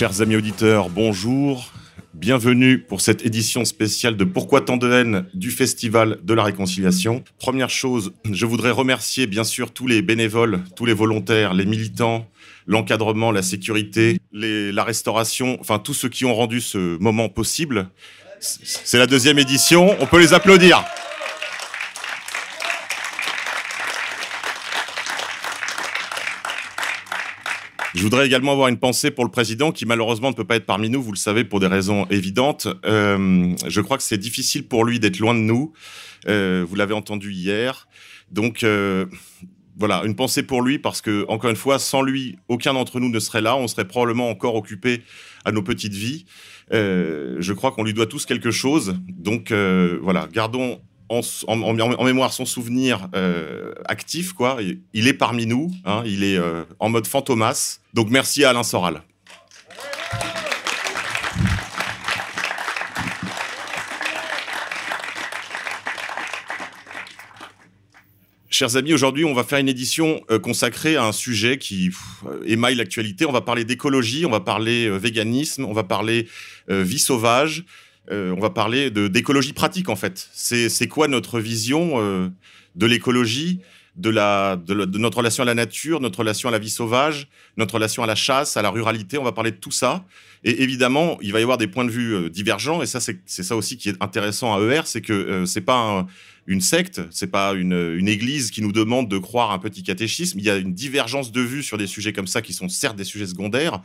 Chers amis auditeurs, bonjour. Bienvenue pour cette édition spéciale de Pourquoi tant de haine du Festival de la Réconciliation. Première chose, je voudrais remercier bien sûr tous les bénévoles, tous les volontaires, les militants, l'encadrement, la sécurité, la restauration, enfin tous ceux qui ont rendu ce moment possible. C'est la deuxième édition, on peut les applaudir. Je voudrais également avoir une pensée pour le président qui malheureusement ne peut pas être parmi nous, vous le savez, pour des raisons évidentes. Euh, je crois que c'est difficile pour lui d'être loin de nous. Euh, vous l'avez entendu hier. Donc euh, voilà, une pensée pour lui parce que, encore une fois, sans lui, aucun d'entre nous ne serait là. On serait probablement encore occupé à nos petites vies. Je crois qu'on lui doit tous quelque chose. Donc voilà, gardons en, mémoire son souvenir euh, actif, quoi. Il- est parmi nous, hein, il est euh, en mode fantomas. Donc merci à Alain Soral. Chers amis, aujourd'hui, on va faire une édition euh, consacrée à un sujet qui émaille l'actualité. On va parler d'écologie, on va parler véganisme, on va parler vie sauvage, euh, on va parler d'écologie pratique en fait. C'est quoi notre vision euh, de l'écologie, de, notre relation à la nature, notre relation à la vie sauvage, notre relation à la chasse, à la ruralité? On va parler de tout ça. Et évidemment, il va y avoir des points de vue euh, divergents. Et ça, c'est ça aussi qui est intéressant à ER, c'est que euh, c'est pas un- une secte, c'est pas une, une église qui nous demande de croire un petit catéchisme. Il y a une divergence de vues sur des sujets comme ça qui sont certes des sujets secondaires,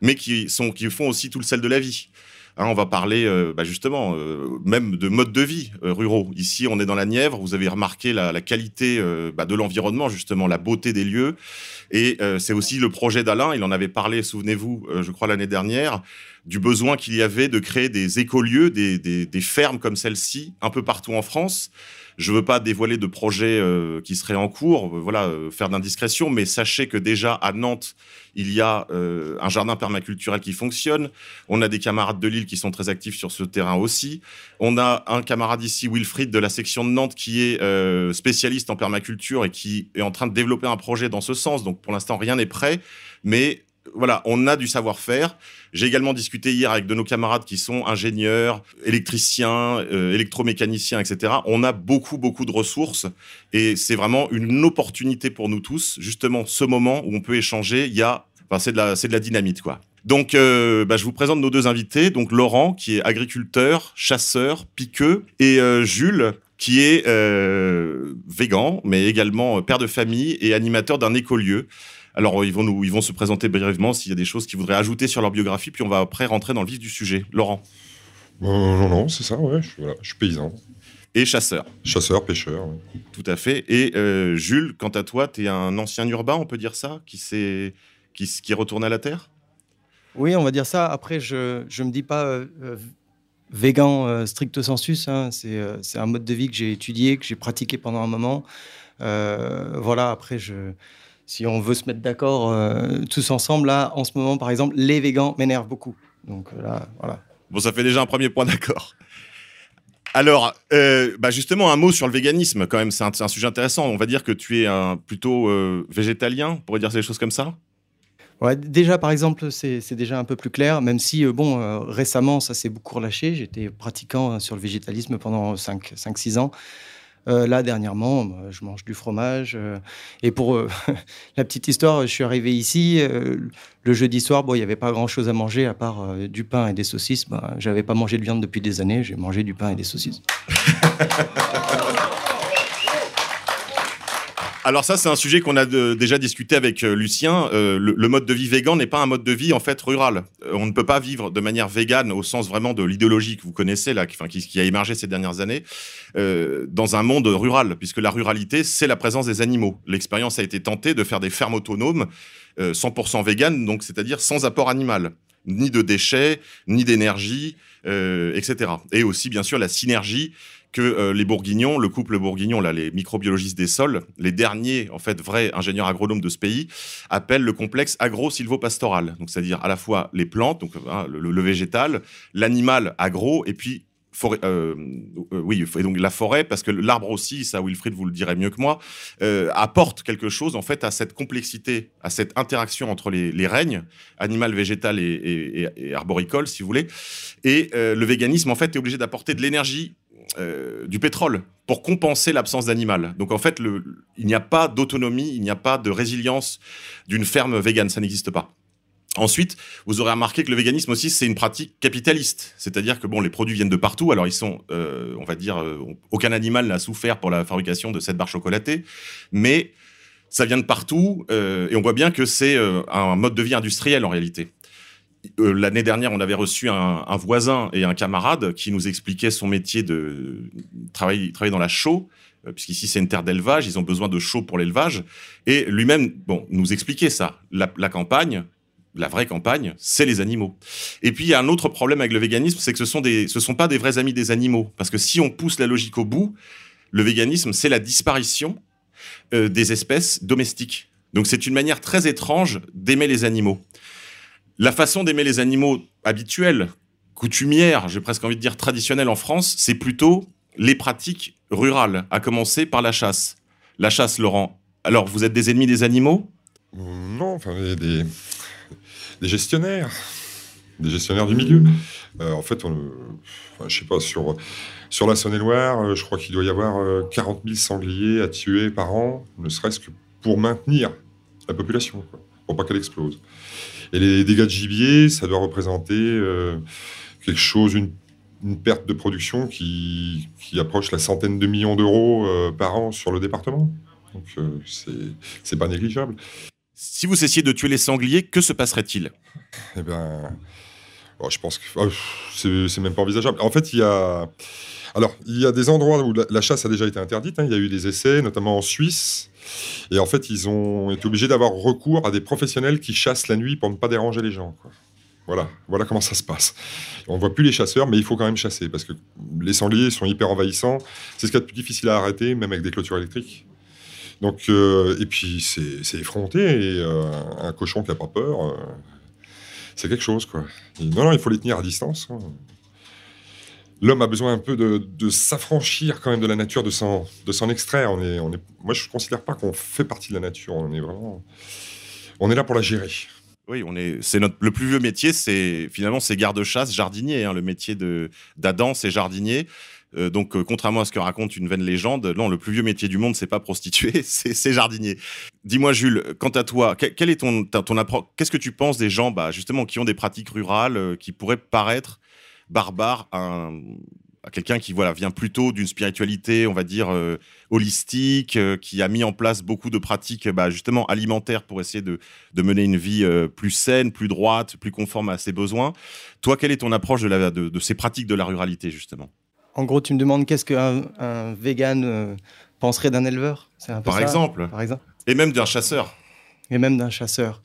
mais qui sont qui font aussi tout le sel de la vie. Hein, on va parler euh, bah, justement euh, même de mode de vie euh, ruraux. Ici, on est dans la Nièvre. Vous avez remarqué la, la qualité bah, de l'environnement, justement, la beauté des lieux. Et c'est aussi le projet d'Alain. Il en avait parlé, souvenez-vous, je crois l'année dernière, du besoin qu'il y avait de créer des écolieux, des, des, des fermes comme celle-ci, un peu partout en France. Je veux pas dévoiler de projets euh, qui seraient en cours, euh, voilà, euh, faire d'indiscrétion, mais sachez que déjà à Nantes, il y a euh, un jardin permaculturel qui fonctionne. On a des camarades de Lille qui sont très actifs sur ce terrain aussi. On a un camarade ici, Wilfried, de la section de Nantes, qui est spécialiste en permaculture et qui est en train de développer un projet dans ce sens. Donc pour l'instant, rien n'est prêt, mais voilà, on a du savoir-faire. J'ai également discuté hier avec de nos camarades qui sont ingénieurs, électriciens, euh, électromécaniciens, etc. On a beaucoup, beaucoup de ressources et c'est vraiment une opportunité pour nous tous, justement, ce moment où on peut échanger. Il y a, enfin, c'est de la, c'est de la dynamite, quoi. Donc, euh, bah, je vous présente nos deux invités. Donc, Laurent, qui est agriculteur, chasseur, piqueux, et euh, Jules, qui est végan, mais également père de famille et animateur d'un écolieu. Alors, ils vont, nous, ils vont se présenter brièvement s'il y a des choses qu'ils voudraient ajouter sur leur biographie, puis on va après rentrer dans le vif du sujet. Laurent, Euh, non, non, c'est ça, ouais. Je, suis- voilà, je suis paysan. et chasseur, Chasseur, pêcheur. ouais. tout à fait. Et euh, Jules, quant à toi, tu es un ancien urbain, on peut dire ça, qui, s'est- qui, qui est retourné à la terre? Oui, on va dire ça. Après, je ne me dis pas euh, euh, végan euh, stricto sensus. hein. C'est euh, c'est un mode de vie que j'ai étudié, que j'ai pratiqué pendant un moment. Euh, voilà, après, je, si on veut se mettre d'accord euh, tous ensemble, là, en ce moment, par exemple, les végans m'énervent beaucoup. Donc euh, là, voilà. Bon, ça fait déjà un premier point d'accord. Alors, euh, bah justement, un mot sur le véganisme, quand même, c'est un, sujet intéressant. On va dire que tu es un, plutôt euh, végétalien, on pourrait dire des choses comme ça? Ouais, déjà, par exemple, c'est déjà un peu plus clair, même si, euh, bon, récemment, ça s'est beaucoup relâché. J'étais pratiquant euh, sur le végétalisme pendant 5-6 ans. Euh, là, dernièrement, bah, je mange du fromage. euh, et pour euh, la petite histoire, je suis arrivé ici. euh, le jeudi soir, bon, il n'y avait pas grand-chose à manger à part euh, du pain et des saucisses. Je n'avais pas mangé de viande depuis des années. J'ai mangé du pain et des saucisses. Alors ça, c'est un sujet qu'on a déjà discuté avec euh, Lucien. Euh, le, mode de vie végan n'est pas un mode de vie en fait rural. Euh, on ne peut pas vivre de manière végane au sens vraiment de l'idéologie que vous connaissez là, qui, a émergé ces dernières années, dans un monde rural, puisque la ruralité, c'est la présence des animaux. L'expérience a été tentée de faire des fermes autonomes, euh, 100% véganes, donc c'est-à-dire sans apport animal, ni de déchets, ni d'énergie, etc. Et aussi bien sûr la synergie que euh, les bourguignons, le couple bourguignon, là, les microbiologistes des sols, les derniers, en fait, vrais ingénieurs agronomes de ce pays, appellent le complexe agro-silvopastoral. Donc, c'est-à-dire à la fois les plantes, donc hein, le, végétal, l'animal agro, et puis euh, euh, oui, et donc la forêt, parce que l'arbre aussi, ça Wilfried vous le dirait mieux que moi, euh, apporte quelque chose en fait à cette complexité, à cette interaction entre les, les règnes, animal, végétal et, et- et- et arboricole, si vous voulez. Et euh, le véganisme, en fait, est obligé d'apporter de l'énergie euh, du pétrole pour compenser l'absence d'animal. Donc en fait, il n'y a pas d'autonomie, il n'y a pas de résilience d'une ferme végane, ça n'existe pas. Ensuite, vous aurez remarqué que le véganisme aussi, c'est une pratique capitaliste. C'est-à-dire que bon, les produits viennent de partout. Alors ils sont, euh, on va dire, euh, aucun animal n'a souffert pour la fabrication de cette barre chocolatée, mais ça vient de partout et on voit bien que c'est un mode de vie industriel en réalité. Euh, L'année dernière, on avait reçu un, voisin et un camarade qui nous expliquait son métier de travailler, dans la chaux, euh, puisqu'ici c'est une terre d'élevage, ils ont besoin de chaux pour l'élevage. Et lui-même, bon, nous expliquait ça. La, campagne, la vraie campagne, c'est les animaux. Et puis il y a un autre problème avec le véganisme, c'est que ce sont sont pas des vrais amis des animaux, parce que si on pousse la logique au bout, le véganisme, c'est la disparition euh, des espèces domestiques. Donc c'est une manière très étrange d'aimer les animaux. La façon d'aimer les animaux habituelle, coutumière, j'ai presque envie de dire traditionnelle en France, c'est plutôt les pratiques rurales, à commencer par la chasse. La chasse, Laurent. Alors, vous êtes des ennemis des animaux? Non, enfin, des, des- gestionnaires. Des gestionnaires du milieu. Euh, en fait, on, enfin, je sais pas, sur, sur la Saône-et-Loire, euh, je crois qu'il doit y avoir euh, 40 000 sangliers à tuer par an, ne serait-ce que pour maintenir la population, quoi, pour pas qu'elle explose. Et les dégâts de gibier, ça doit représenter euh, quelque chose, une, une perte de production qui, qui approche la centaine de millions d'euros euh, par an sur le département. Donc, euh, c'est pas négligeable. Si vous cessiez de tuer les sangliers, que se passerait-il? Eh ben, bon, je pense que oh, c'est même pas envisageable. En fait, il y a, alors, il y a des endroits où la, chasse a déjà été interdite. hein. Il y a eu des essais, notamment en Suisse. Et en fait, ils ont été obligés d'avoir recours à des professionnels qui chassent la nuit pour ne pas déranger les gens. Voilà, voilà comment ça se passe. On voit plus les chasseurs, mais il faut quand même chasser parce que les sangliers sont hyper envahissants. C'est ce qu'il y a de plus difficile à arrêter, même avec des clôtures électriques. Donc, euh, et puis c'est effronté. Euh, un cochon qui a pas peur, euh, c'est quelque chose, quoi. Non, non, il faut les tenir à distance. hein. L'homme a besoin un peu de, s'affranchir quand même de la nature, de s'en de s'en extraire. On est, on est, moi, je ne considère pas qu'on fait partie de la nature. On est vraiment, on est là pour la gérer. Oui, on est, c'est notre le plus vieux métier, c'est finalement c'est garde-chasse, jardinier. hein, le métier de d'Adam, c'est jardinier. Euh, donc, euh, contrairement à ce que raconte une vaine légende, non, le plus vieux métier du monde, c'est pas prostitué, c'est jardinier. Dis-moi, Jules, quant à toi, que- quel est ton, ton appro- Qu'est-ce que tu penses des gens, bah, justement, qui ont des pratiques rurales, euh, qui pourraient paraître barbares à, un- à quelqu'un qui voilà vient plutôt d'une spiritualité, on va dire holistique, qui a mis en place beaucoup de pratiques, bah, justement alimentaires pour essayer de mener une vie plus saine, plus droite, plus conforme à ses besoins. Toi, quelle est ton approche de, de ces pratiques de la ruralité, justement? En gros, tu me demandes qu'est-ce qu'un un vegan euh, penserait d'un éleveur? C'est un peu Par ça exemple, Par exemple. et même d'un chasseur. Et même d'un chasseur.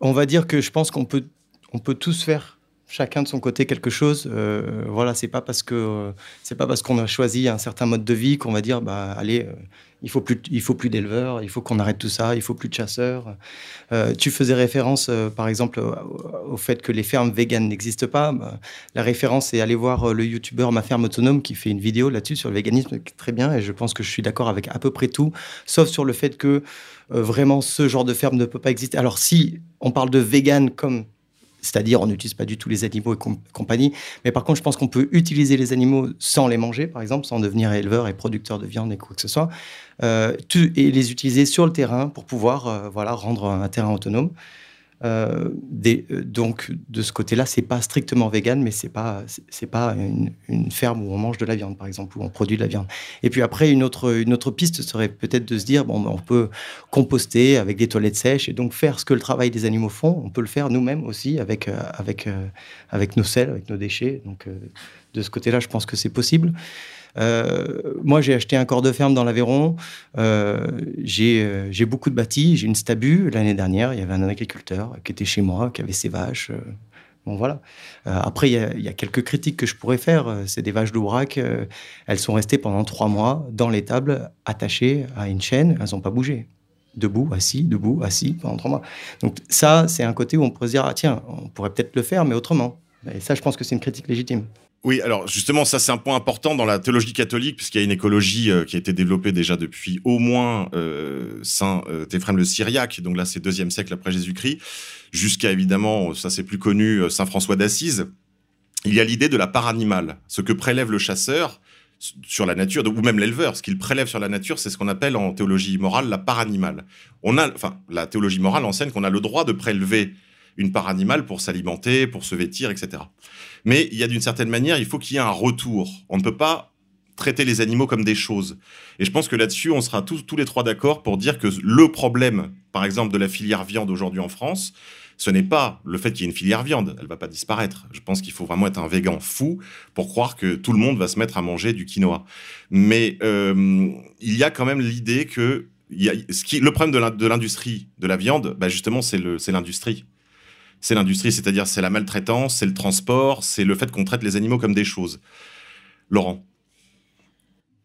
On va dire que je pense qu'on peut, on peut tous faire chacun de son côté quelque chose. Euh, voilà, c'est pas parce que euh, c'est pas parce qu'on a choisi un certain mode de vie qu'on va dire bah allez, euh, il faut plus, il faut plus d'éleveurs, il faut qu'on arrête tout ça, il faut plus de chasseurs. Tu faisais référence, par exemple, au, fait que les fermes véganes n'existent pas. Bah, la référence est aller voir le youtubeur Ma Ferme Autonome qui fait une vidéo là-dessus sur le véganisme, très bien, et je pense que je suis d'accord avec à peu près tout, sauf sur le fait que vraiment ce genre de ferme ne peut pas exister. Alors si on parle de vegan comme c'est-à-dire on n'utilise pas du tout les animaux et com- compagnie, mais par contre je pense qu'on peut utiliser les animaux sans les manger, par exemple, sans devenir éleveur et producteur de viande et quoi que ce soit, euh, et les utiliser sur le terrain pour pouvoir euh, voilà, rendre un terrain autonome. Euh, euh, donc, de ce côté-là, c'est pas strictement vegan, mais c'est pas, c'est pas une, une, ferme où on mange de la viande, par exemple, où on produit de la viande. Et puis après, une autre, une autre piste serait peut-être de se dire, bon, ben, on peut composter avec des toilettes sèches et donc faire ce que le travail des animaux font. On peut le faire nous-mêmes aussi avec, euh, avec, avec nos sels, avec nos déchets. Donc, de ce côté-là, je pense que c'est possible. Euh, moi, j'ai acheté un corps de ferme dans l'Aveyron. Euh, euh, j'ai beaucoup de bâtis. J'ai une stabu. L'année dernière, il y avait un agriculteur qui était chez moi, qui avait ses vaches. Bon, voilà. après, il y, a quelques critiques que je pourrais faire. C'est des vaches d'Aubrac. elles sont restées pendant trois mois dans l'étable, attachées à une chaîne. Elles n'ont pas bougé. Debout, assis, debout, assis pendant trois mois. Donc, ça, c'est un côté où on pourrait se dire ah, tiens, on pourrait peut-être le faire, mais autrement. Et ça, je pense que c'est une critique légitime. Oui, alors justement, ça c'est un point important dans la théologie catholique, puisqu'il y a une écologie euh, qui a été développée déjà depuis au moins euh, Saint euh, le Syriaque, donc là c'est deuxième siècle après Jésus-Christ, jusqu'à évidemment, ça c'est plus connu, euh, Saint François d'Assise. Il y a l'idée de la part animale, ce que prélève le chasseur sur la nature, ou même l'éleveur, ce qu'il prélève sur la nature, c'est ce qu'on appelle en théologie morale la part animale. On a, enfin, la théologie morale enseigne qu'on a le droit de prélever une part animale pour s'alimenter, pour se vêtir, etc. Mais il y a d'une certaine manière, il faut qu'il y ait un retour. On ne peut pas traiter les animaux comme des choses. Et je pense que là-dessus, on sera tous, tous les trois d'accord pour dire que le problème, par exemple, de la filière viande aujourd'hui en France, ce n'est pas le fait qu'il y ait une filière viande, elle va pas disparaître. Je pense qu'il faut vraiment être un végan fou pour croire que tout le monde va se mettre à manger du quinoa. Mais euh, il y a quand même l'idée que ce qui, le problème de l'industrie de la viande, bah justement, c'est l'industrie c'est l'industrie, c'est-à-dire c'est la maltraitance, c'est le transport, c'est le fait qu'on traite les animaux comme des choses. Laurent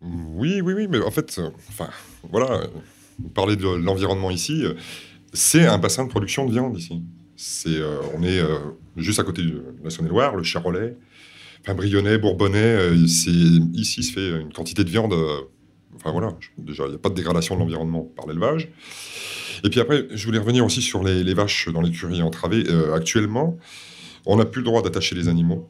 Oui, oui, oui, mais en fait, euh, enfin, voilà, parler de l'environnement ici, euh, c'est un bassin de production de viande ici. Euh, on est juste à côté de la Saône-et-Loire, le Charolais, enfin, Brionnais, Bourbonnais, ici se fait une quantité de viande. Enfin voilà, déjà, il n'y a pas de dégradation de l'environnement par l'élevage. Et puis après, je voulais revenir aussi sur les, vaches dans l'écurie entravées. Euh, actuellement, on n'a plus le droit d'attacher les animaux.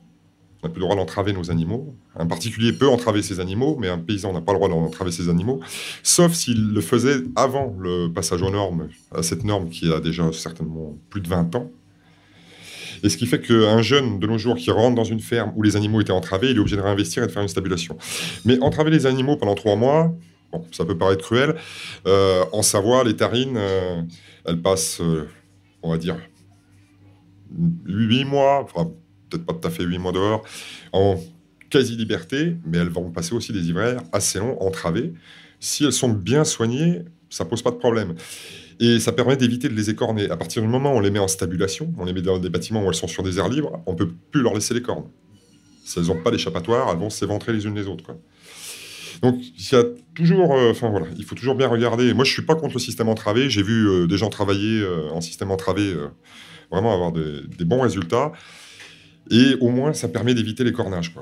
On n'a plus le droit d'entraver nos animaux. Un particulier peut entraver ses animaux, mais un paysan n'a pas le droit d'entraver ses animaux, sauf s'il le faisait avant le passage aux normes, à cette norme qui a déjà certainement plus de 20 ans. Et ce qui fait qu'un jeune de nos jours qui rentre dans une ferme où les animaux étaient entravés, il est obligé de réinvestir et de faire une stabulation. Mais entraver les animaux pendant trois mois, ça peut paraître cruel. Euh, en Savoie, les tarines, euh, elles passent, euh, on va dire, 8 mois, enfin, peut-être pas tout à fait 8 mois dehors, en quasi-liberté, mais elles vont passer aussi des hivers assez longs, entravés. Si elles sont bien soignées, ça pose pas de problème. Et ça permet d'éviter de les écorner. À partir du moment où on les met en stabulation, on les met dans des bâtiments où elles sont sur des airs libres, on peut plus leur laisser les cornes. Si elles n'ont pas d'échappatoire, elles vont s'éventrer les unes les autres. Donc, il y a toujours, euh, voilà, il faut toujours bien regarder. Moi, je suis pas contre le système entravé. J'ai vu euh, des gens travailler euh, en système entravé, vraiment avoir des, bons résultats. Et au moins, ça permet d'éviter les cornages.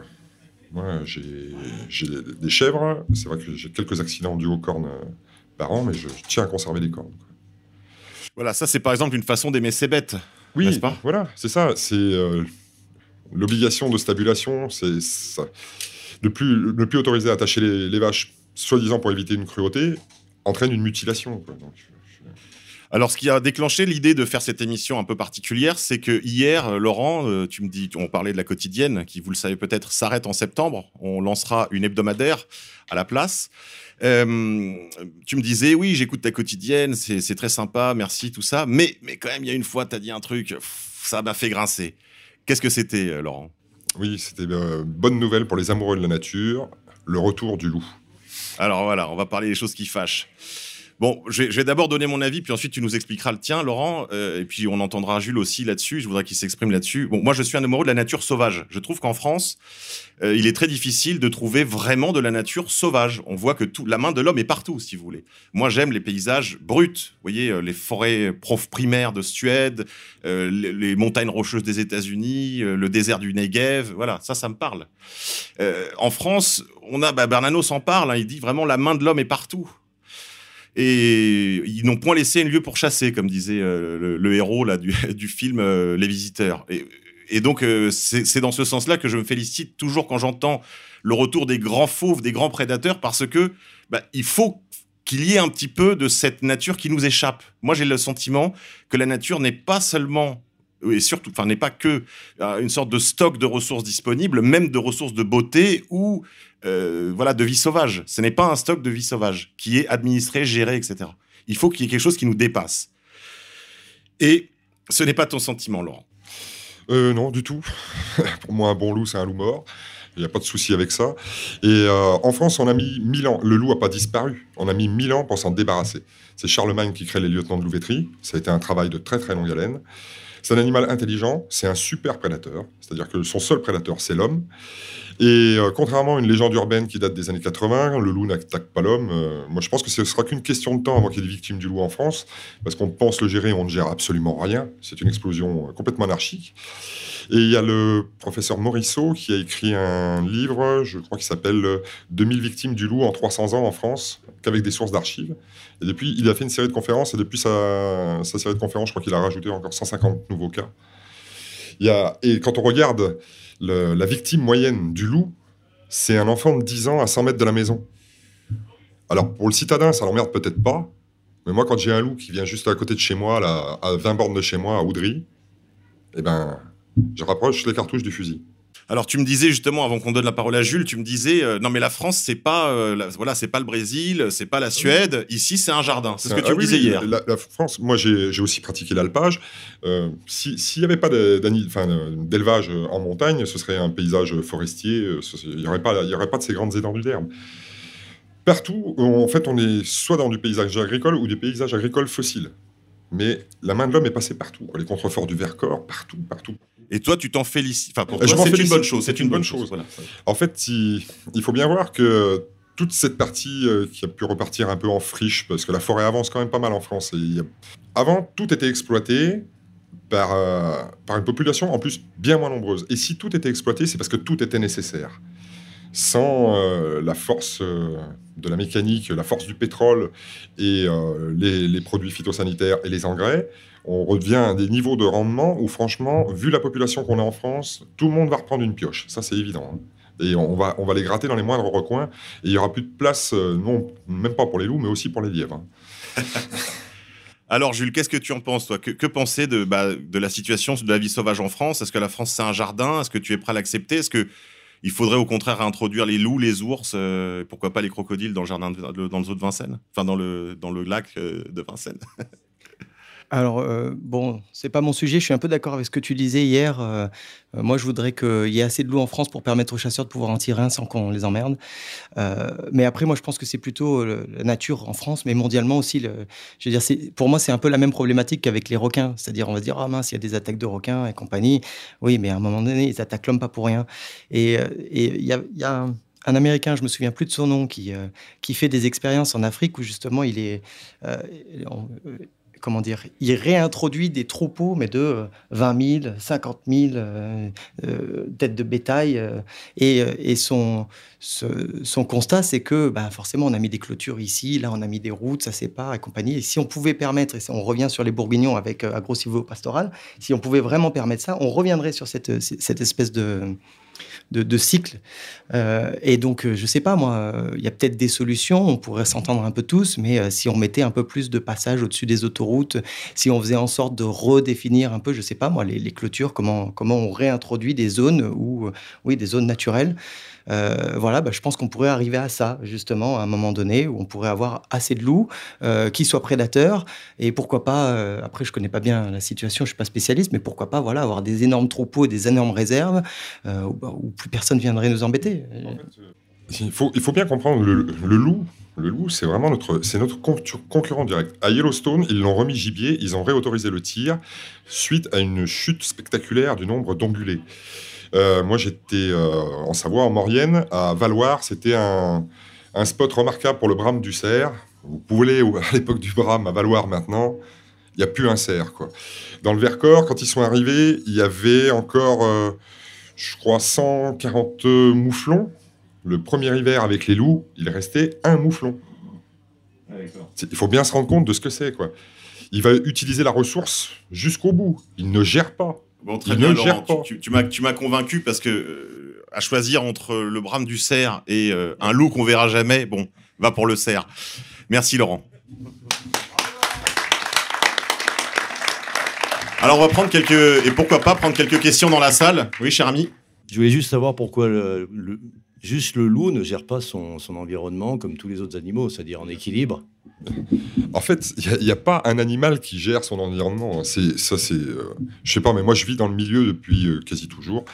Moi, j'ai des chèvres. C'est vrai que j'ai quelques accidents dus aux cornes par an, mais je, tiens à conserver les cornes. Voilà, ça, c'est par exemple une façon d'aimer ses bêtes. Oui, pas? voilà, c'est ça. C'est l'obligation de stabulation. C'est ne plus, ne plus autoriser à attacher les, vaches, soi-disant pour éviter une cruauté, entraîne une mutilation. Alors, ce qui a déclenché l'idée de faire cette émission un peu particulière, c'est que hier, euh, Laurent, euh, tu me dis, on parlait de la quotidienne, qui, vous le savez peut-être, s'arrête en septembre. On lancera une hebdomadaire à la place. Euh, tu me disais, oui, j'écoute ta quotidienne, c'est très sympa, merci, tout ça. Mais, mais quand même, il y a une fois, tu as dit un truc, ça m'a fait grincer. Qu'est-ce que c'était, Laurent? Oui, c'était une bonne nouvelle pour les amoureux de la nature, le retour du loup. Alors voilà, on va parler des choses qui fâchent. Bon, je vais, d'abord donner mon avis, puis ensuite tu nous expliqueras le tien, Laurent, euh, et puis on entendra Jules aussi là-dessus. Je voudrais qu'il s'exprime là-dessus. Bon, moi je suis un amoureux de la nature sauvage. Je trouve qu'en France, euh, il est très difficile de trouver vraiment de la nature sauvage. On voit que tout, la main de l'homme est partout, si vous voulez. Moi j'aime les paysages bruts. Vous voyez, euh, les forêts prof primaires de Suède, les, montagnes rocheuses des États-Unis, le désert du Negev. Voilà, ça, ça me parle. en France, on a, bah, Bernano s'en parle. Hein, il dit vraiment la main de l'homme est partout et ils n'ont point laissé un lieu pour chasser, comme disait euh, le, héros là du, film euh, Les Visiteurs. Et, donc euh, c'est dans ce sens-là que je me félicite toujours quand j'entends le retour des grands fauves, des grands prédateurs, parce que bah, il faut qu'il y ait un petit peu de cette nature qui nous échappe. Moi, j'ai le sentiment que la nature n'est pas seulement et surtout, enfin, n'est pas que euh, une sorte de stock de ressources disponibles, même de ressources de beauté ou euh, voilà de vie sauvage. Ce n'est pas un stock de vie sauvage qui est administré, géré, etc. Il faut qu'il y ait quelque chose qui nous dépasse. Et ce n'est pas ton sentiment, Laurent? Euh, non, du tout. Pour moi, un bon loup, c'est un loup mort. Il n'y a pas de souci avec ça. Et en France, on a mis mille ans. Le loup n'a pas disparu. On a mis mille ans pour s'en débarrasser. C'est Charlemagne qui crée les lieutenants de louveterie. Ça a été un travail de très très longue haleine. C'est un animal intelligent, c'est un super prédateur. C'est-à-dire que son seul prédateur, c'est l'homme. Et euh, contrairement à une légende urbaine qui date des années 80, le loup n'attaque pas l'homme. Euh, moi, je pense que ce sera qu'une question de temps avant qu'il y ait des victimes du loup en France, parce qu'on pense le gérer, on ne gère absolument rien. C'est une explosion euh, complètement anarchique. Et il y a le professeur Morisseau qui a écrit un livre, je crois qu'il s'appelle 2000 victimes du loup en 300 ans en France, qu'avec des sources d'archives. Et depuis, il a fait une série de conférences, et depuis sa, série de conférences, je crois qu'il a rajouté encore 150 nouveaux cas. Et quand on regarde la victime moyenne du loup, c'est un enfant de 10 ans à 100 mètres de la maison. Alors, pour le citadin, ça l'emmerde peut-être pas, mais moi, quand j'ai un loup qui vient juste à côté de chez moi, à 20 bornes de chez moi, à Oudry, eh ben, je rapproche les cartouches du fusil. Alors tu me disais justement avant qu'on donne la parole à Jules, tu me disais euh, non mais la France c'est pas euh, voilà c'est pas le Brésil, c'est pas la Suède, ici c'est un jardin. C'est ce que tu ah me disais hier. La, France, moi j'ai aussi pratiqué l'alpage. Euh, s'il n'y avait pas d'élevage en montagne, ce serait un paysage forestier. Il n'y aurait pas il y aurait pas de ces grandes étendues d'herbe. Partout, en fait, on est soit dans du paysage agricole ou des paysages agricoles fossiles. Mais la main de l'homme est passée partout. Les contreforts du Vercors, partout, partout. Et toi, tu t'en félicites. Enfin, pour toi, c'est une bonne chose. C'est une, bonne chose. En fait, il, faut bien voir que toute cette partie euh, qui a pu repartir un peu en friche, parce que la forêt avance quand même pas mal en France. Avant, tout était exploité par, euh, par une population en plus bien moins nombreuse. Et si tout était exploité, c'est parce que tout était nécessaire. Sans euh, la force de la mécanique, la force du pétrole et les, les, produits phytosanitaires et les engrais, on revient à des niveaux de rendement où, franchement, vu la population qu'on a en France, tout le monde va reprendre une pioche. Ça, c'est évident. Hein. Et on va, on va les gratter dans les moindres recoins. Et il n'y aura plus de place, euh, non, même pas pour les loups, mais aussi pour les lièvres. Hein. Alors, Jules, qu'est-ce que tu en penses, toi? Que, penser de, bah, de la situation de la vie sauvage en France? Est-ce que la France, c'est un jardin? Est-ce que tu es prêt à l'accepter? Est-ce que il faudrait au contraire introduire les loups, les ours, euh, pourquoi pas les crocodiles dans le le zoo de Vincennes? Enfin, dans le, dans le lac euh, de Vincennes? Alors, euh, bon, c'est pas mon sujet. Je suis un peu d'accord avec ce que tu disais hier. Euh, euh, moi, je voudrais qu'il y ait assez de loups en France pour permettre aux chasseurs de pouvoir en tirer un sans qu'on les emmerde. mais après, moi, je pense que c'est plutôt la nature en France, mais mondialement aussi. Je pour moi, c'est un peu la même problématique qu'avec les requins. C'est-à-dire, on va se dire, ah mince, il y a des attaques de requins et compagnie. Oui, mais à un moment donné, ils attaquent l'homme pas pour rien. Et il y a, un Américain, je me souviens plus de son nom, qui fait des expériences en Afrique où justement il est, comment dire, il réintroduit des troupeaux, mais de 20 000, 50 000 têtes de bétail. Euh, et, son, son constat, c'est que bah, forcément, on a mis des clôtures ici, là, on a mis des routes, ça sépare et compagnie. Et si on pouvait permettre, et on revient sur les bourguignons avec euh, agro pastoral si on pouvait vraiment permettre ça, on reviendrait sur cette espèce de de, cycles. Euh, et donc, euh, je sais pas, moi, euh, il y a peut-être des solutions, on pourrait s'entendre un peu tous, mais si on mettait un peu plus de passages au-dessus des autoroutes, si on faisait en sorte de redéfinir un peu, je sais pas, moi, les, clôtures, comment, comment on réintroduit des zones où, oui, des zones naturelles. Voilà, bah, je pense qu'on pourrait arriver à ça, justement, à un moment donné, où on pourrait avoir assez de loups qui soient prédateurs. Et pourquoi pas, après, je connais pas bien la situation, je suis pas spécialiste, mais pourquoi pas, voilà, avoir des énormes troupeaux et des énormes réserves plus personne viendrait nous embêter. il, faut, il faut bien comprendre, le, loup, le loup, c'est vraiment notre, notre concurrent direct. À Yellowstone, ils l'ont remis gibier, ils ont réautorisé le tir suite à une chute spectaculaire du nombre d'ongulés. Euh, moi, j'étais euh, en Savoie, en Maurienne, à Valoir. C'était un, spot remarquable pour le brame du cerf. Vous pouvez aller à l'époque du brame à Valoir maintenant. Il n'y a plus un cerf. Dans le Vercors, quand ils sont arrivés, il y avait encore, euh, je crois, 140 mouflons. Le premier hiver avec les loups, il restait un mouflon. Ah, il faut bien se rendre compte de ce que c'est. quoi. Il va utiliser la ressource jusqu'au bout. Il ne gère pas. Bon, très bien, Laurent, tu, tu, m'as convaincu parce que euh, à choisir entre le brame du cerf et euh, un loup qu'on verra jamais, bon, va pour le cerf. Merci Laurent. Alors on va prendre quelques et pourquoi pas prendre quelques questions dans la salle. Oui, cher ami. Je voulais juste savoir pourquoi le, le- juste le loup ne gère pas son, son environnement comme tous les autres animaux, c'est-à-dire en équilibre. En fait, il n'y a, pas un animal qui gère son environnement. C'est ça, c'est. euh, je sais pas, mais moi, je vis dans le milieu depuis euh, quasi toujours.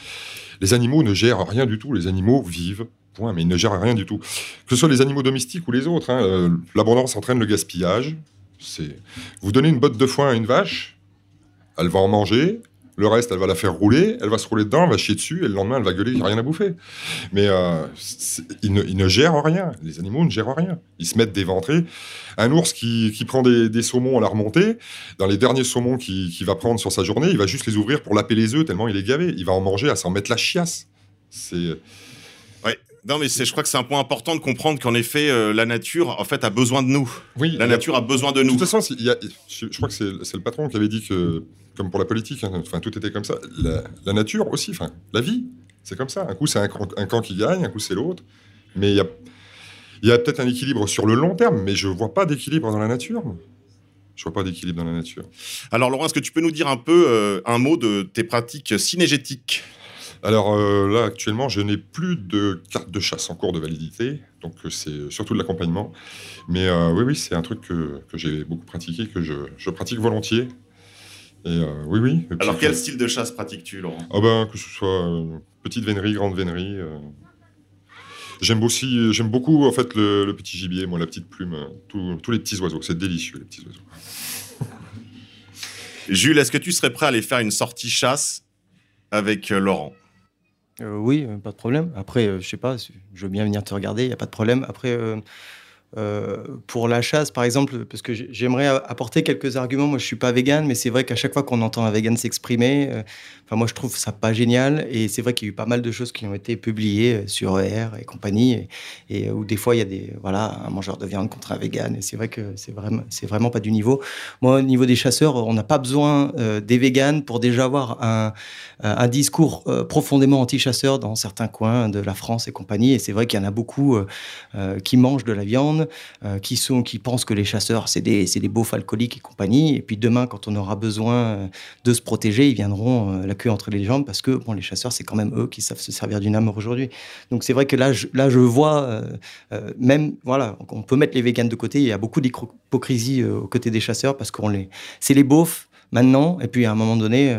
Les animaux ne gèrent rien du tout. Les animaux vivent. Point, mais ils ne gèrent rien du tout. Que ce soit les animaux domestiques ou les autres. hein, euh, L'abondance entraîne le gaspillage. C'est. Vous donnez une botte de foin à une vache, elle va en manger. Le reste, elle va la faire rouler, elle va se rouler dedans, elle va chier dessus, et le lendemain, elle va gueuler qu'il n'y a rien à bouffer. Mais euh, ils, ne, ils gèrent rien. Les animaux ne gèrent rien. Ils se mettent d'éventrer. Un ours qui, prend des, des saumons à la remontée, dans les derniers saumons qu'il qu'il va prendre sur sa journée, il va juste les ouvrir pour laper les œufs tellement il est gavé. Il va en manger à s'en mettre la chiasse. C'est Non mais je crois que c'est un point important de comprendre qu'en effet euh, la nature en fait a besoin de nous. oui. La nature a besoin de De nous. toute façon, il y a- je, je crois que c'est le patron qui avait dit que, comme pour la politique, hein, tout était comme ça. La, la nature aussi, enfin la vie, c'est comme ça. Un coup c'est un, camp- un camp qui gagne, un coup c'est l'autre. Mais il y a, il y a peut-être un équilibre sur le long terme, mais je vois pas d'équilibre dans la nature. Je vois pas d'équilibre dans la nature. Alors Laurent, est-ce que tu peux nous dire un peu euh, un mot de tes pratiques cinégétiques Alors euh, là, actuellement, je n'ai plus de carte de chasse en cours de validité, donc euh, c'est surtout de l'accompagnement. Mais euh, oui, oui, c'est un truc que, que j'ai beaucoup pratiqué, que je, je pratique volontiers. Et euh, oui, oui. Et puis Alors que- quel style de chasse pratiques-tu Laurent? Ah ben, que ce soit petite vénerie, grande vénerie. J'aime aussi, j'aime beaucoup en fait le, le petit gibier, moi, la petite plume, euh, tous- les petits oiseaux. C'est délicieux les petits oiseaux. Jules, est-ce que tu serais prêt à aller faire une sortie chasse avec Laurent? Euh, oui, euh, pas de problème. Après, euh, je sais pas, je veux bien venir te regarder, il n'y a pas de problème. Après, euh, pour la chasse, par exemple, parce que j'ai- j'aimerais apporter quelques arguments. Moi, je suis pas vegan, mais c'est vrai qu'à chaque fois qu'on entend un vegan s'exprimer, euh, moi, je trouve ça pas génial. Et c'est vrai qu'il y a eu pas mal de choses qui ont été publiées euh, sur ER et compagnie, et, où des fois il y a des, voilà, un mangeur de viande contre un vegan. Et c'est vrai que c'est vraiment, vraiment pas du niveau. Moi, au niveau des chasseurs, on n'a pas besoin des véganes pour déjà avoir un, discours profondément anti-chasseur dans certains coins de la France et compagnie. Et c'est vrai qu'il y en a beaucoup qui mangent de la viande, euh, qui, sont, qui pensent que les chasseurs, c'est des, des beaufs alcooliques et compagnie. Et puis demain, quand on aura besoin euh, de se protéger, ils viendront euh, la queue entre les jambes parce que bon, les chasseurs, c'est quand même eux qui savent se servir d'une arme aujourd'hui. Donc c'est vrai que là, je, là, je vois, même, voilà, on peut mettre les véganes de côté. Il y a beaucoup d'hypocrisie aux côtés des chasseurs parce qu'on les, c'est les beaufs maintenant. Et puis à un moment donné,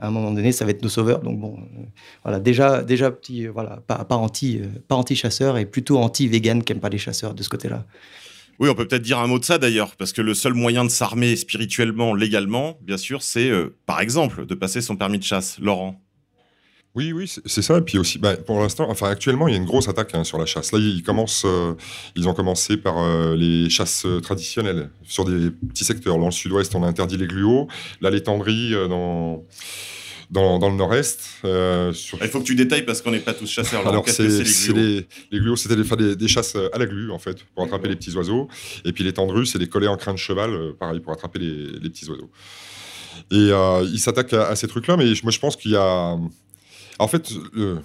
à un moment donné, ça va être nos sauveurs. Donc bon, euh, voilà, déjà, déjà petit, euh, voilà, pas, anti, euh, pas anti chasseur et plutôt anti vegan qui aime pas les chasseurs de ce côté-là. Oui, on peut peut-être dire un mot de ça d'ailleurs, parce que le seul moyen de s'armer spirituellement, légalement, bien sûr, c'est euh, par exemple de passer son permis de chasse. Laurent Oui, oui, c'est ça. Et puis aussi, bah, pour l'instant, enfin actuellement, il y a une grosse attaque hein, sur la chasse. Là, ils commencent, euh, ils ont commencé par euh, les chasses euh, traditionnelles sur des petits secteurs. Dans le sud-ouest, on a interdit les gluaux. Là, les tendries euh, dans, dans, dans le nord-est. sur- Il faut que tu détailles parce qu'on n'est pas tous chasseurs. Alors, c'est les les, les gluaux, c'était des, chasses à la glu, en fait, pour attraper les petits oiseaux. Et puis les tendrues, c'est des collets en crin de cheval, pareil, pour attraper les, les petits oiseaux. Et ils s'attaquent à, à ces trucs-là, mais moi, je pense qu'il y a. En fait, je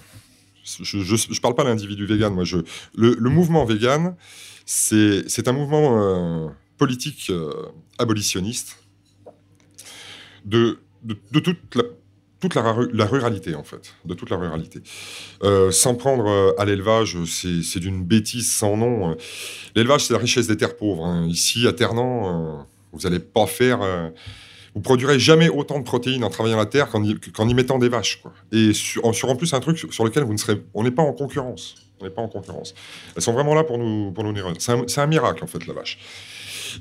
ne parle pas d'individu vegan, moi. Je, le, mouvement vegan, c'est un mouvement euh, politique euh, abolitionniste de, toute la ruralité, en fait, de toute la ruralité. Euh, sans prendre à l'élevage, c'est d'une bêtise sans nom. L'élevage, c'est la richesse des terres pauvres. hein. Ici, à Ternan, euh, vous n'allez pas faire... vous produirez jamais autant de protéines en travaillant la terre qu'en y, mettant des vaches. Quoi. Et sur, en- sur en plus un truc sur, lequel vous ne serez... On n'est pas en concurrence. On n'est pas en concurrence. Elles sont vraiment là pour nous, pour nous nourrir. C'est un, miracle, en fait, la vache.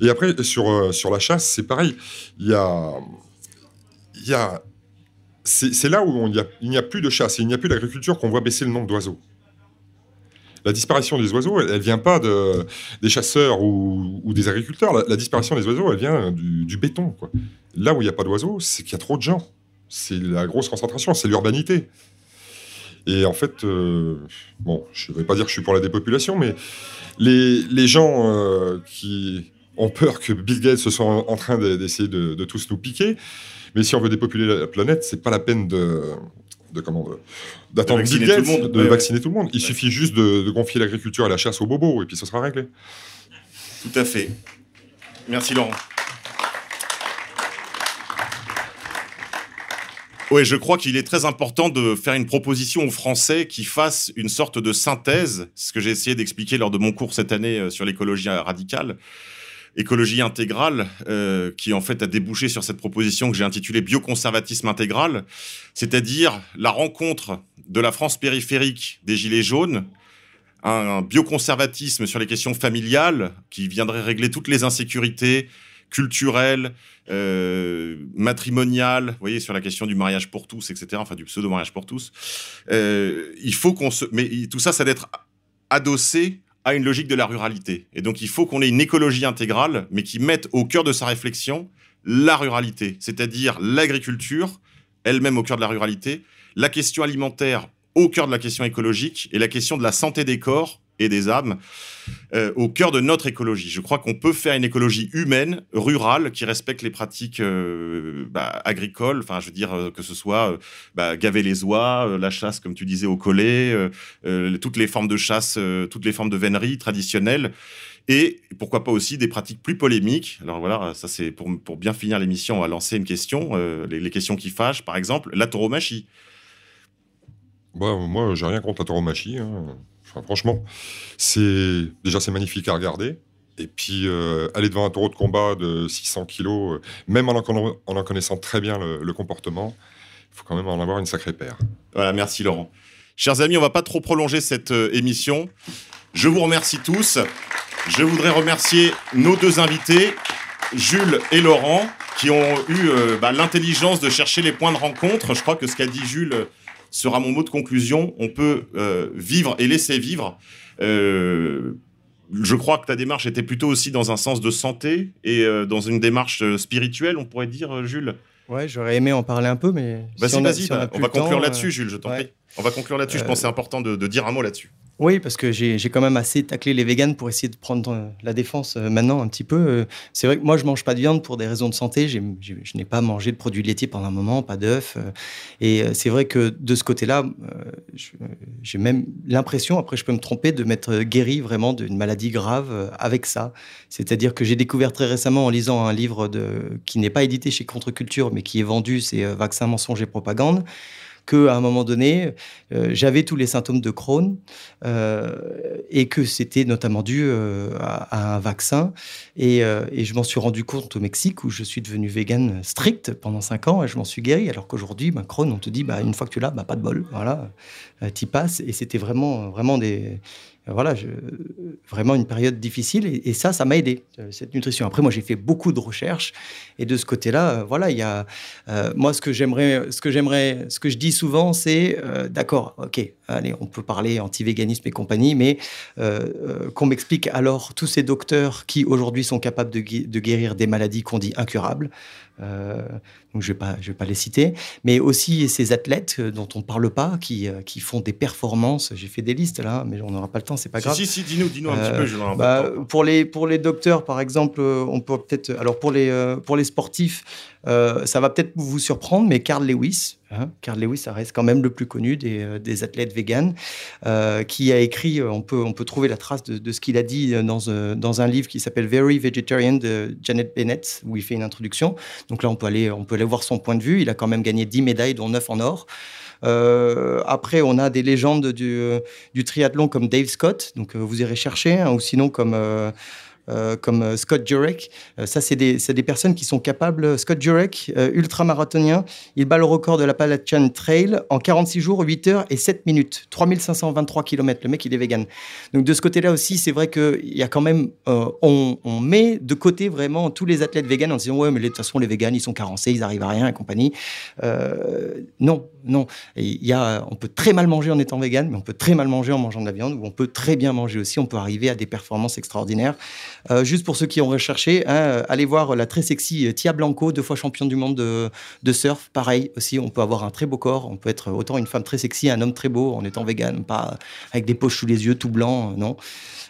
Et après, sur, euh, sur la chasse, c'est pareil. Il y a... Il y a c'est là où il n'y a plus de chasse et il n'y a plus d'agriculture qu'on voit baisser le nombre d'oiseaux. La disparition des oiseaux, elle, vient pas de, des chasseurs ou, des agriculteurs. La, disparition des oiseaux, elle vient du, béton. Là où il n'y a pas d'oiseaux, c'est qu'il y a trop de gens. C'est la grosse concentration, c'est l'urbanité. Et en fait, euh, bon, je ne vais pas dire que je suis pour la dépopulation, mais les, les gens euh, qui ont peur que Bill Gates soit en, train de- d'essayer de, de tous nous piquer, mais si on veut dépopuler la planète, c'est pas la peine de, de comment de- d'attendre De Bill vacciner Gates, tout le monde. de Ouais, ouais. vacciner tout le monde. Il suffit juste de, de confier l'agriculture et la chasse aux bobos et puis ce sera réglé. Tout à fait. Merci Laurent. Oui, je crois qu'il est très important de faire une proposition aux Français qui fasse une sorte de synthèse, c'est ce que j'ai essayé d'expliquer lors de mon cours cette année euh, sur l'écologie radicale, écologie intégrale, euh, qui en fait a débouché sur cette proposition que j'ai intitulée bioconservatisme intégral, c'est-à-dire la rencontre de la France périphérique des Gilets jaunes, un bioconservatisme sur les questions familiales qui viendrait régler toutes les insécurités culturelles, euh, matrimoniales, vous voyez, sur la question du mariage pour tous, etc., enfin du pseudo-mariage pour tous. Euh, il faut qu'on se... Mais tout ça, ça doit être adossé à une logique de la ruralité. Et donc, il faut qu'on ait une écologie intégrale, mais qui mette au cœur de sa réflexion la ruralité, c'est-à-dire l'agriculture, elle-même au cœur de la ruralité, la question alimentaire au cœur de la question écologique et la question de la santé des corps et des âmes euh, au cœur de notre écologie. Je crois qu'on peut faire une écologie humaine, rurale, qui respecte les pratiques euh, bah, agricoles, enfin je veux dire euh, que ce soit bah, gaver les oies, la chasse comme tu disais au collet, toutes les formes de chasse, toutes les formes de vénerie traditionnelles. Et pourquoi pas aussi des pratiques plus polémiques. Alors voilà, ça c'est pour, bien finir l'émission, on va lancer une question, les, les questions qui fâchent, par exemple, la tauromachie. Bah, moi, j'ai rien contre la tauromachie. hein. Franchement, c'est déjà c'est magnifique à regarder. Et puis, euh, aller devant un taureau de combat de 600 kilos, euh, même en en, conna- en en connaissant très bien le, comportement, il faut quand même en avoir une sacrée paire. Voilà, merci Laurent. Chers amis, on va pas trop prolonger cette euh, émission. Je vous remercie tous. Je voudrais remercier nos deux invités, Jules et Laurent, qui ont eu bah, l'intelligence de chercher les points de rencontre. Je crois que ce qu'a dit Jules sera mon mot de conclusion. On peut euh, vivre et laisser vivre. Euh, je crois que ta démarche était plutôt aussi dans un sens de santé et euh, dans une démarche spirituelle, on pourrait dire, Jules. Ouais, j'aurais aimé en parler un peu, mais. Vas-y, si vas-y, si on bah, on va conclure là-dessus, Jules, je t'en ouais. prie. On va conclure là-dessus, je pense que c'est important de, de dire un mot là-dessus. Oui, parce que j'ai quand même assez taclé les véganes pour essayer de prendre euh, la défense euh, maintenant un petit peu. Euh, C'est vrai que moi, je mange pas de viande pour des raisons de santé. Je n'ai pas mangé de produits laitiers pendant un moment, pas d'œufs. et c'est vrai que de ce côté-là, j'ai même l'impression, après je peux me tromper, de m'être guéri vraiment d'une maladie grave avec ça. C'est-à-dire que j'ai découvert très récemment en lisant un livre de, qui n'est pas édité chez Contre-Culture, mais qui est vendu, c'est Vaccins, mensonges et propagande qu'à un moment donné, euh, j'avais tous les symptômes de Crohn euh, et que c'était notamment dû euh, à, à un vaccin. Et, je m'en suis rendu compte au Mexique où je suis devenu vegan strict pendant 5 ans et je m'en suis guéri. Alors qu'aujourd'hui, ben, Crohn, on te dit, bah, une fois que tu l'as, bah, pas de bol, voilà, t'y passes. Et c'était vraiment, vraiment des, voilà, vraiment une période difficile. Et, ça, ça m'a aidé, cette nutrition. Après, moi, j'ai fait beaucoup de recherches. Et de ce côté-là, euh, voilà, il y a... euh, moi, ce que j'aimerais, ce que j'aimerais, ce que je dis souvent, c'est, euh, d'accord, ok, allez, on peut parler anti-véganisme et compagnie, mais euh, euh, qu'on m'explique alors tous ces docteurs qui, aujourd'hui, sont capables de, guérir des maladies qu'on dit incurables. Euh, donc je ne vais, pas- je vais pas les citer, mais aussi ces athlètes euh, dont on ne parle pas, qui, euh, qui font des performances. J'ai fait des listes là, mais on n'aura pas le temps, c'est pas Si, grave. si, si, dis-nous, dis-nous un Euh, petit peu, un peu Bah, pour les pour les docteurs, par exemple, on peut peut-être. Alors pour les pour les sportifs, euh, ça va peut-être vous surprendre, mais Carl Lewis, hein, Carl Lewis, ça reste quand même le plus connu des, euh, athlètes véganes, euh, qui a écrit. euh, On peut trouver la trace de, ce qu'il a dit dans un livre qui s'appelle Very Vegetarian de Janet Bennett, où il fait une introduction. Donc là, on peut aller voir son point de vue. Il a quand même gagné 10 médailles, dont 9 en or. Après, on a des légendes du, triathlon comme Dave Scott, donc vous irez chercher, hein, ou sinon comme, euh, comme euh, Scott Jurek. Euh, ça, c'est des, personnes qui sont capables. Scott Jurek, euh, ultramarathonien, il bat le record de la Appalachian Trail en 46 jours, 8 heures et 7 minutes. 3523 km. Le mec, il est vegan. Donc de ce côté-là aussi, c'est vrai qu'il y a quand même, on, met de côté vraiment tous les athlètes véganes en disant ouais, mais de toute façon les véganes ils sont carencés, ils arrivent à rien et compagnie. Non, non. Il y a, on peut très mal manger en étant vegan, mais on peut très mal manger en mangeant de la viande, ou on peut très bien manger aussi. On peut arriver à des performances extraordinaires. Euh, juste pour ceux qui ont recherché, hein, euh, allez voir la très sexy euh, Tia Blanco, deux fois championne du monde de, de surf. Pareil aussi, on peut avoir un très beau corps. On peut être autant une femme très sexy, un homme très beau en étant vegan, pas avec des poches sous les yeux, tout blanc, non.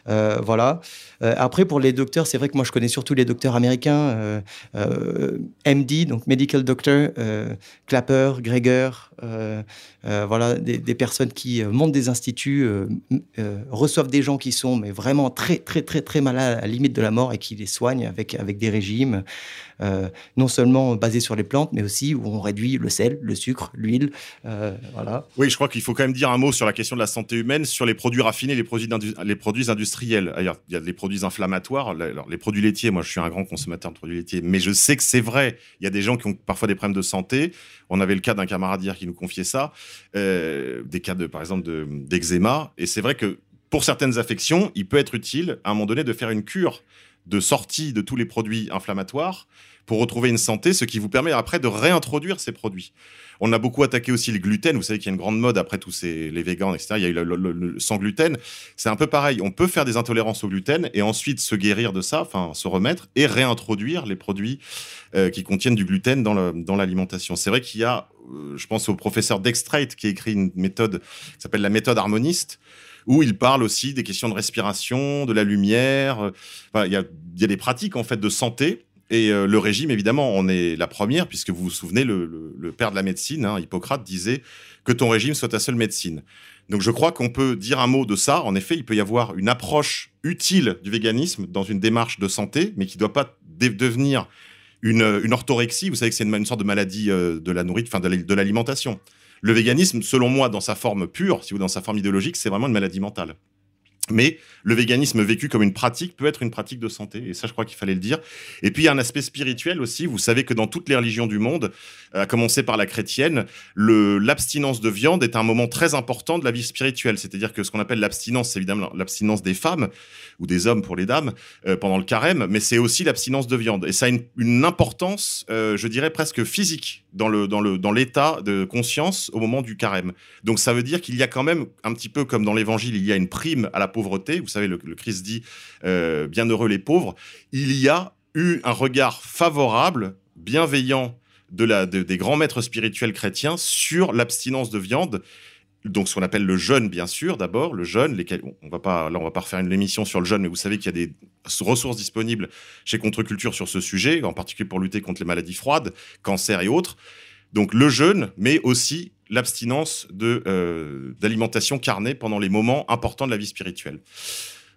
Euh, voilà. Euh, après, pour les docteurs, c'est vrai que moi, je connais surtout les docteurs américains. euh, euh, MD, donc Medical Doctor, Clapper, Greger, voilà, des, personnes qui montent des instituts, reçoivent des gens qui sont mais vraiment très, très, très, très malades, à la limite de la mort et qui les soigne avec, avec des régimes non seulement basés sur les plantes, mais aussi où on réduit le sel, le sucre, l'huile. Voilà. Oui, je crois qu'il faut quand même dire un mot sur la question de la santé humaine, sur les produits raffinés, les produits, les produits industriels. Il y a les produits inflammatoires, alors, les produits laitiers. Moi, je suis un grand consommateur de produits laitiers, mais je sais que c'est vrai. Il y a des gens qui ont parfois des problèmes de santé. On avait le cas d'un camarade hier qui nous confiait ça, euh, des cas de, par exemple, d'eczéma. et c'est vrai que pour certaines affections, il peut être utile à un moment donné de faire une cure de sortie de tous les produits inflammatoires pour retrouver une santé, ce qui vous permet après de réintroduire ces produits. On a beaucoup attaqué aussi le gluten. Vous savez qu'il y a une grande mode après tous ces, les végans, etc. Il y a eu le, sans gluten. C'est un peu pareil. On peut faire des intolérances au gluten et ensuite se guérir de ça, enfin se remettre et réintroduire les produits euh, qui contiennent du gluten dans l'alimentation. C'est vrai qu'il y a, euh, je pense au professeur Dextrate qui a écrit une méthode qui s'appelle la méthode harmoniste où il parle aussi des questions de respiration, de la lumière. il, y a, des pratiques en fait de santé. Et euh, le régime, évidemment, on est la première, puisque vous vous souvenez, le, père de la médecine, hein, Hippocrate, disait que ton régime soit ta seule médecine. Donc je crois qu'on peut dire un mot de ça. En effet, il peut y avoir une approche utile du véganisme dans une démarche de santé, mais qui ne doit pas devenir une, orthorexie. Vous savez que c'est une, sorte de maladie euh, de la nourriture, enfin de l'alimentation. Le véganisme, selon moi, dans sa forme pure, si vous dans sa forme idéologique, c'est vraiment une maladie mentale. Mais le véganisme vécu comme une pratique peut être une pratique de santé, et ça je crois qu'il fallait le dire. Et puis il y a un aspect spirituel aussi, vous savez que dans toutes les religions du monde, à commencer par la chrétienne, l'abstinence de viande est un moment très important de la vie spirituelle. C'est-à-dire que ce qu'on appelle l'abstinence, c'est évidemment l'abstinence des femmes, ou des hommes pour les dames, euh, pendant le carême, mais c'est aussi l'abstinence de viande. Et ça a une, importance, euh, je dirais, presque physique dans l'état de conscience au moment du carême. Donc ça veut dire qu'il y a quand même un petit peu comme dans l'évangile, il y a une prime à la pauvreté. Vous savez, le, Christ dit euh, bienheureux les pauvres. Il y a eu un regard favorable, bienveillant de la, des grands maîtres spirituels chrétiens sur l'abstinence de viande. Donc, ce qu'on appelle le jeûne, bien sûr, d'abord, le jeûne, lesquels, on va pas, là, on va pas refaire une émission sur le jeûne, mais vous savez qu'il y a des ressources disponibles chez Contre-Culture sur ce sujet, en particulier pour lutter contre les maladies froides, cancer et autres. Donc, le jeûne, mais aussi l'abstinence euh, d'alimentation carnée pendant les moments importants de la vie spirituelle.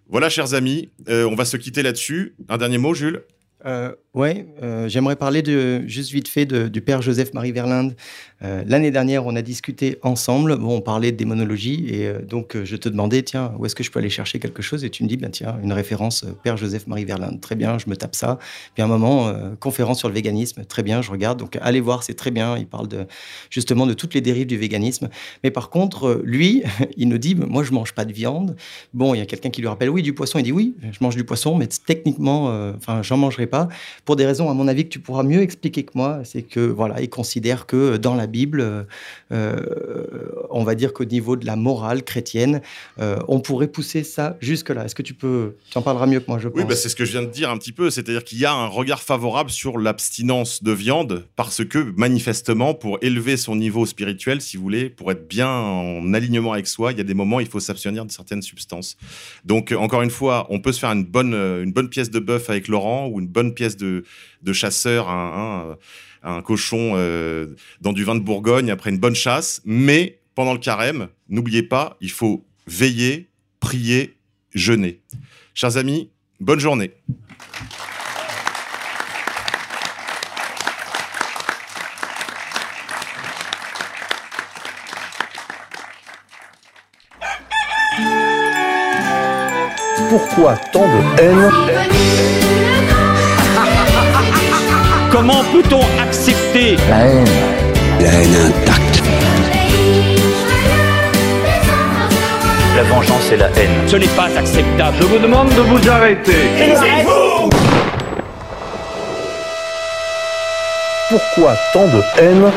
Voilà, chers amis, euh, on va se quitter là-dessus. Un dernier mot, Jules? Euh, oui, euh, j'aimerais parler de, juste vite fait du père Joseph-Marie Verlinde. Euh, l'année dernière, on a discuté ensemble, on parlait de démonologie, et euh, donc je te demandais, tiens, où est-ce que je peux aller chercher quelque chose? Et tu me dis, ben, tiens, une référence, père Joseph-Marie Verlinde, très bien, je me tape ça. Puis un moment, conférence sur le véganisme, très bien, je regarde, donc allez voir, c'est très bien, il parle de, justement de toutes les dérives du véganisme. Mais par contre, lui, il nous dit, moi, je mange pas de viande. Bon, il y a quelqu'un qui lui rappelle, oui, du poisson, il dit, oui, je mange du poisson, mais techniquement, enfin, j'en mangerai pas pour des raisons, à mon avis, que tu pourras mieux expliquer que moi. C'est que, voilà, il considère que dans la Bible, euh, on va dire qu'au niveau de la morale chrétienne, euh, on pourrait pousser ça jusque-là. Est-ce que tu peux, tu en parleras mieux que moi, je pense. Oui, bah, c'est ce que je viens de dire un petit peu. C'est-à-dire qu'il y a un regard favorable sur l'abstinence de viande parce que, manifestement, pour élever son niveau spirituel, si vous voulez, pour être bien en alignement avec soi, il y a des moments où il faut s'abstenir de certaines substances. Donc, encore une fois, on peut se faire une bonne, une bonne pièce de bœuf avec Laurent ou une bonne pièce de, chasseur, un, un, cochon euh, dans du vin de Bourgogne après une bonne chasse. Mais pendant le carême, n'oubliez pas, il faut veiller, prier, jeûner. Chers amis, bonne journée. Pourquoi tant de haine? Comment peut-on accepter la haine La haine intacte. La vengeance et la haine. Ce n'est pas acceptable. Je vous demande de vous arrêter. vous Pourquoi tant de haine?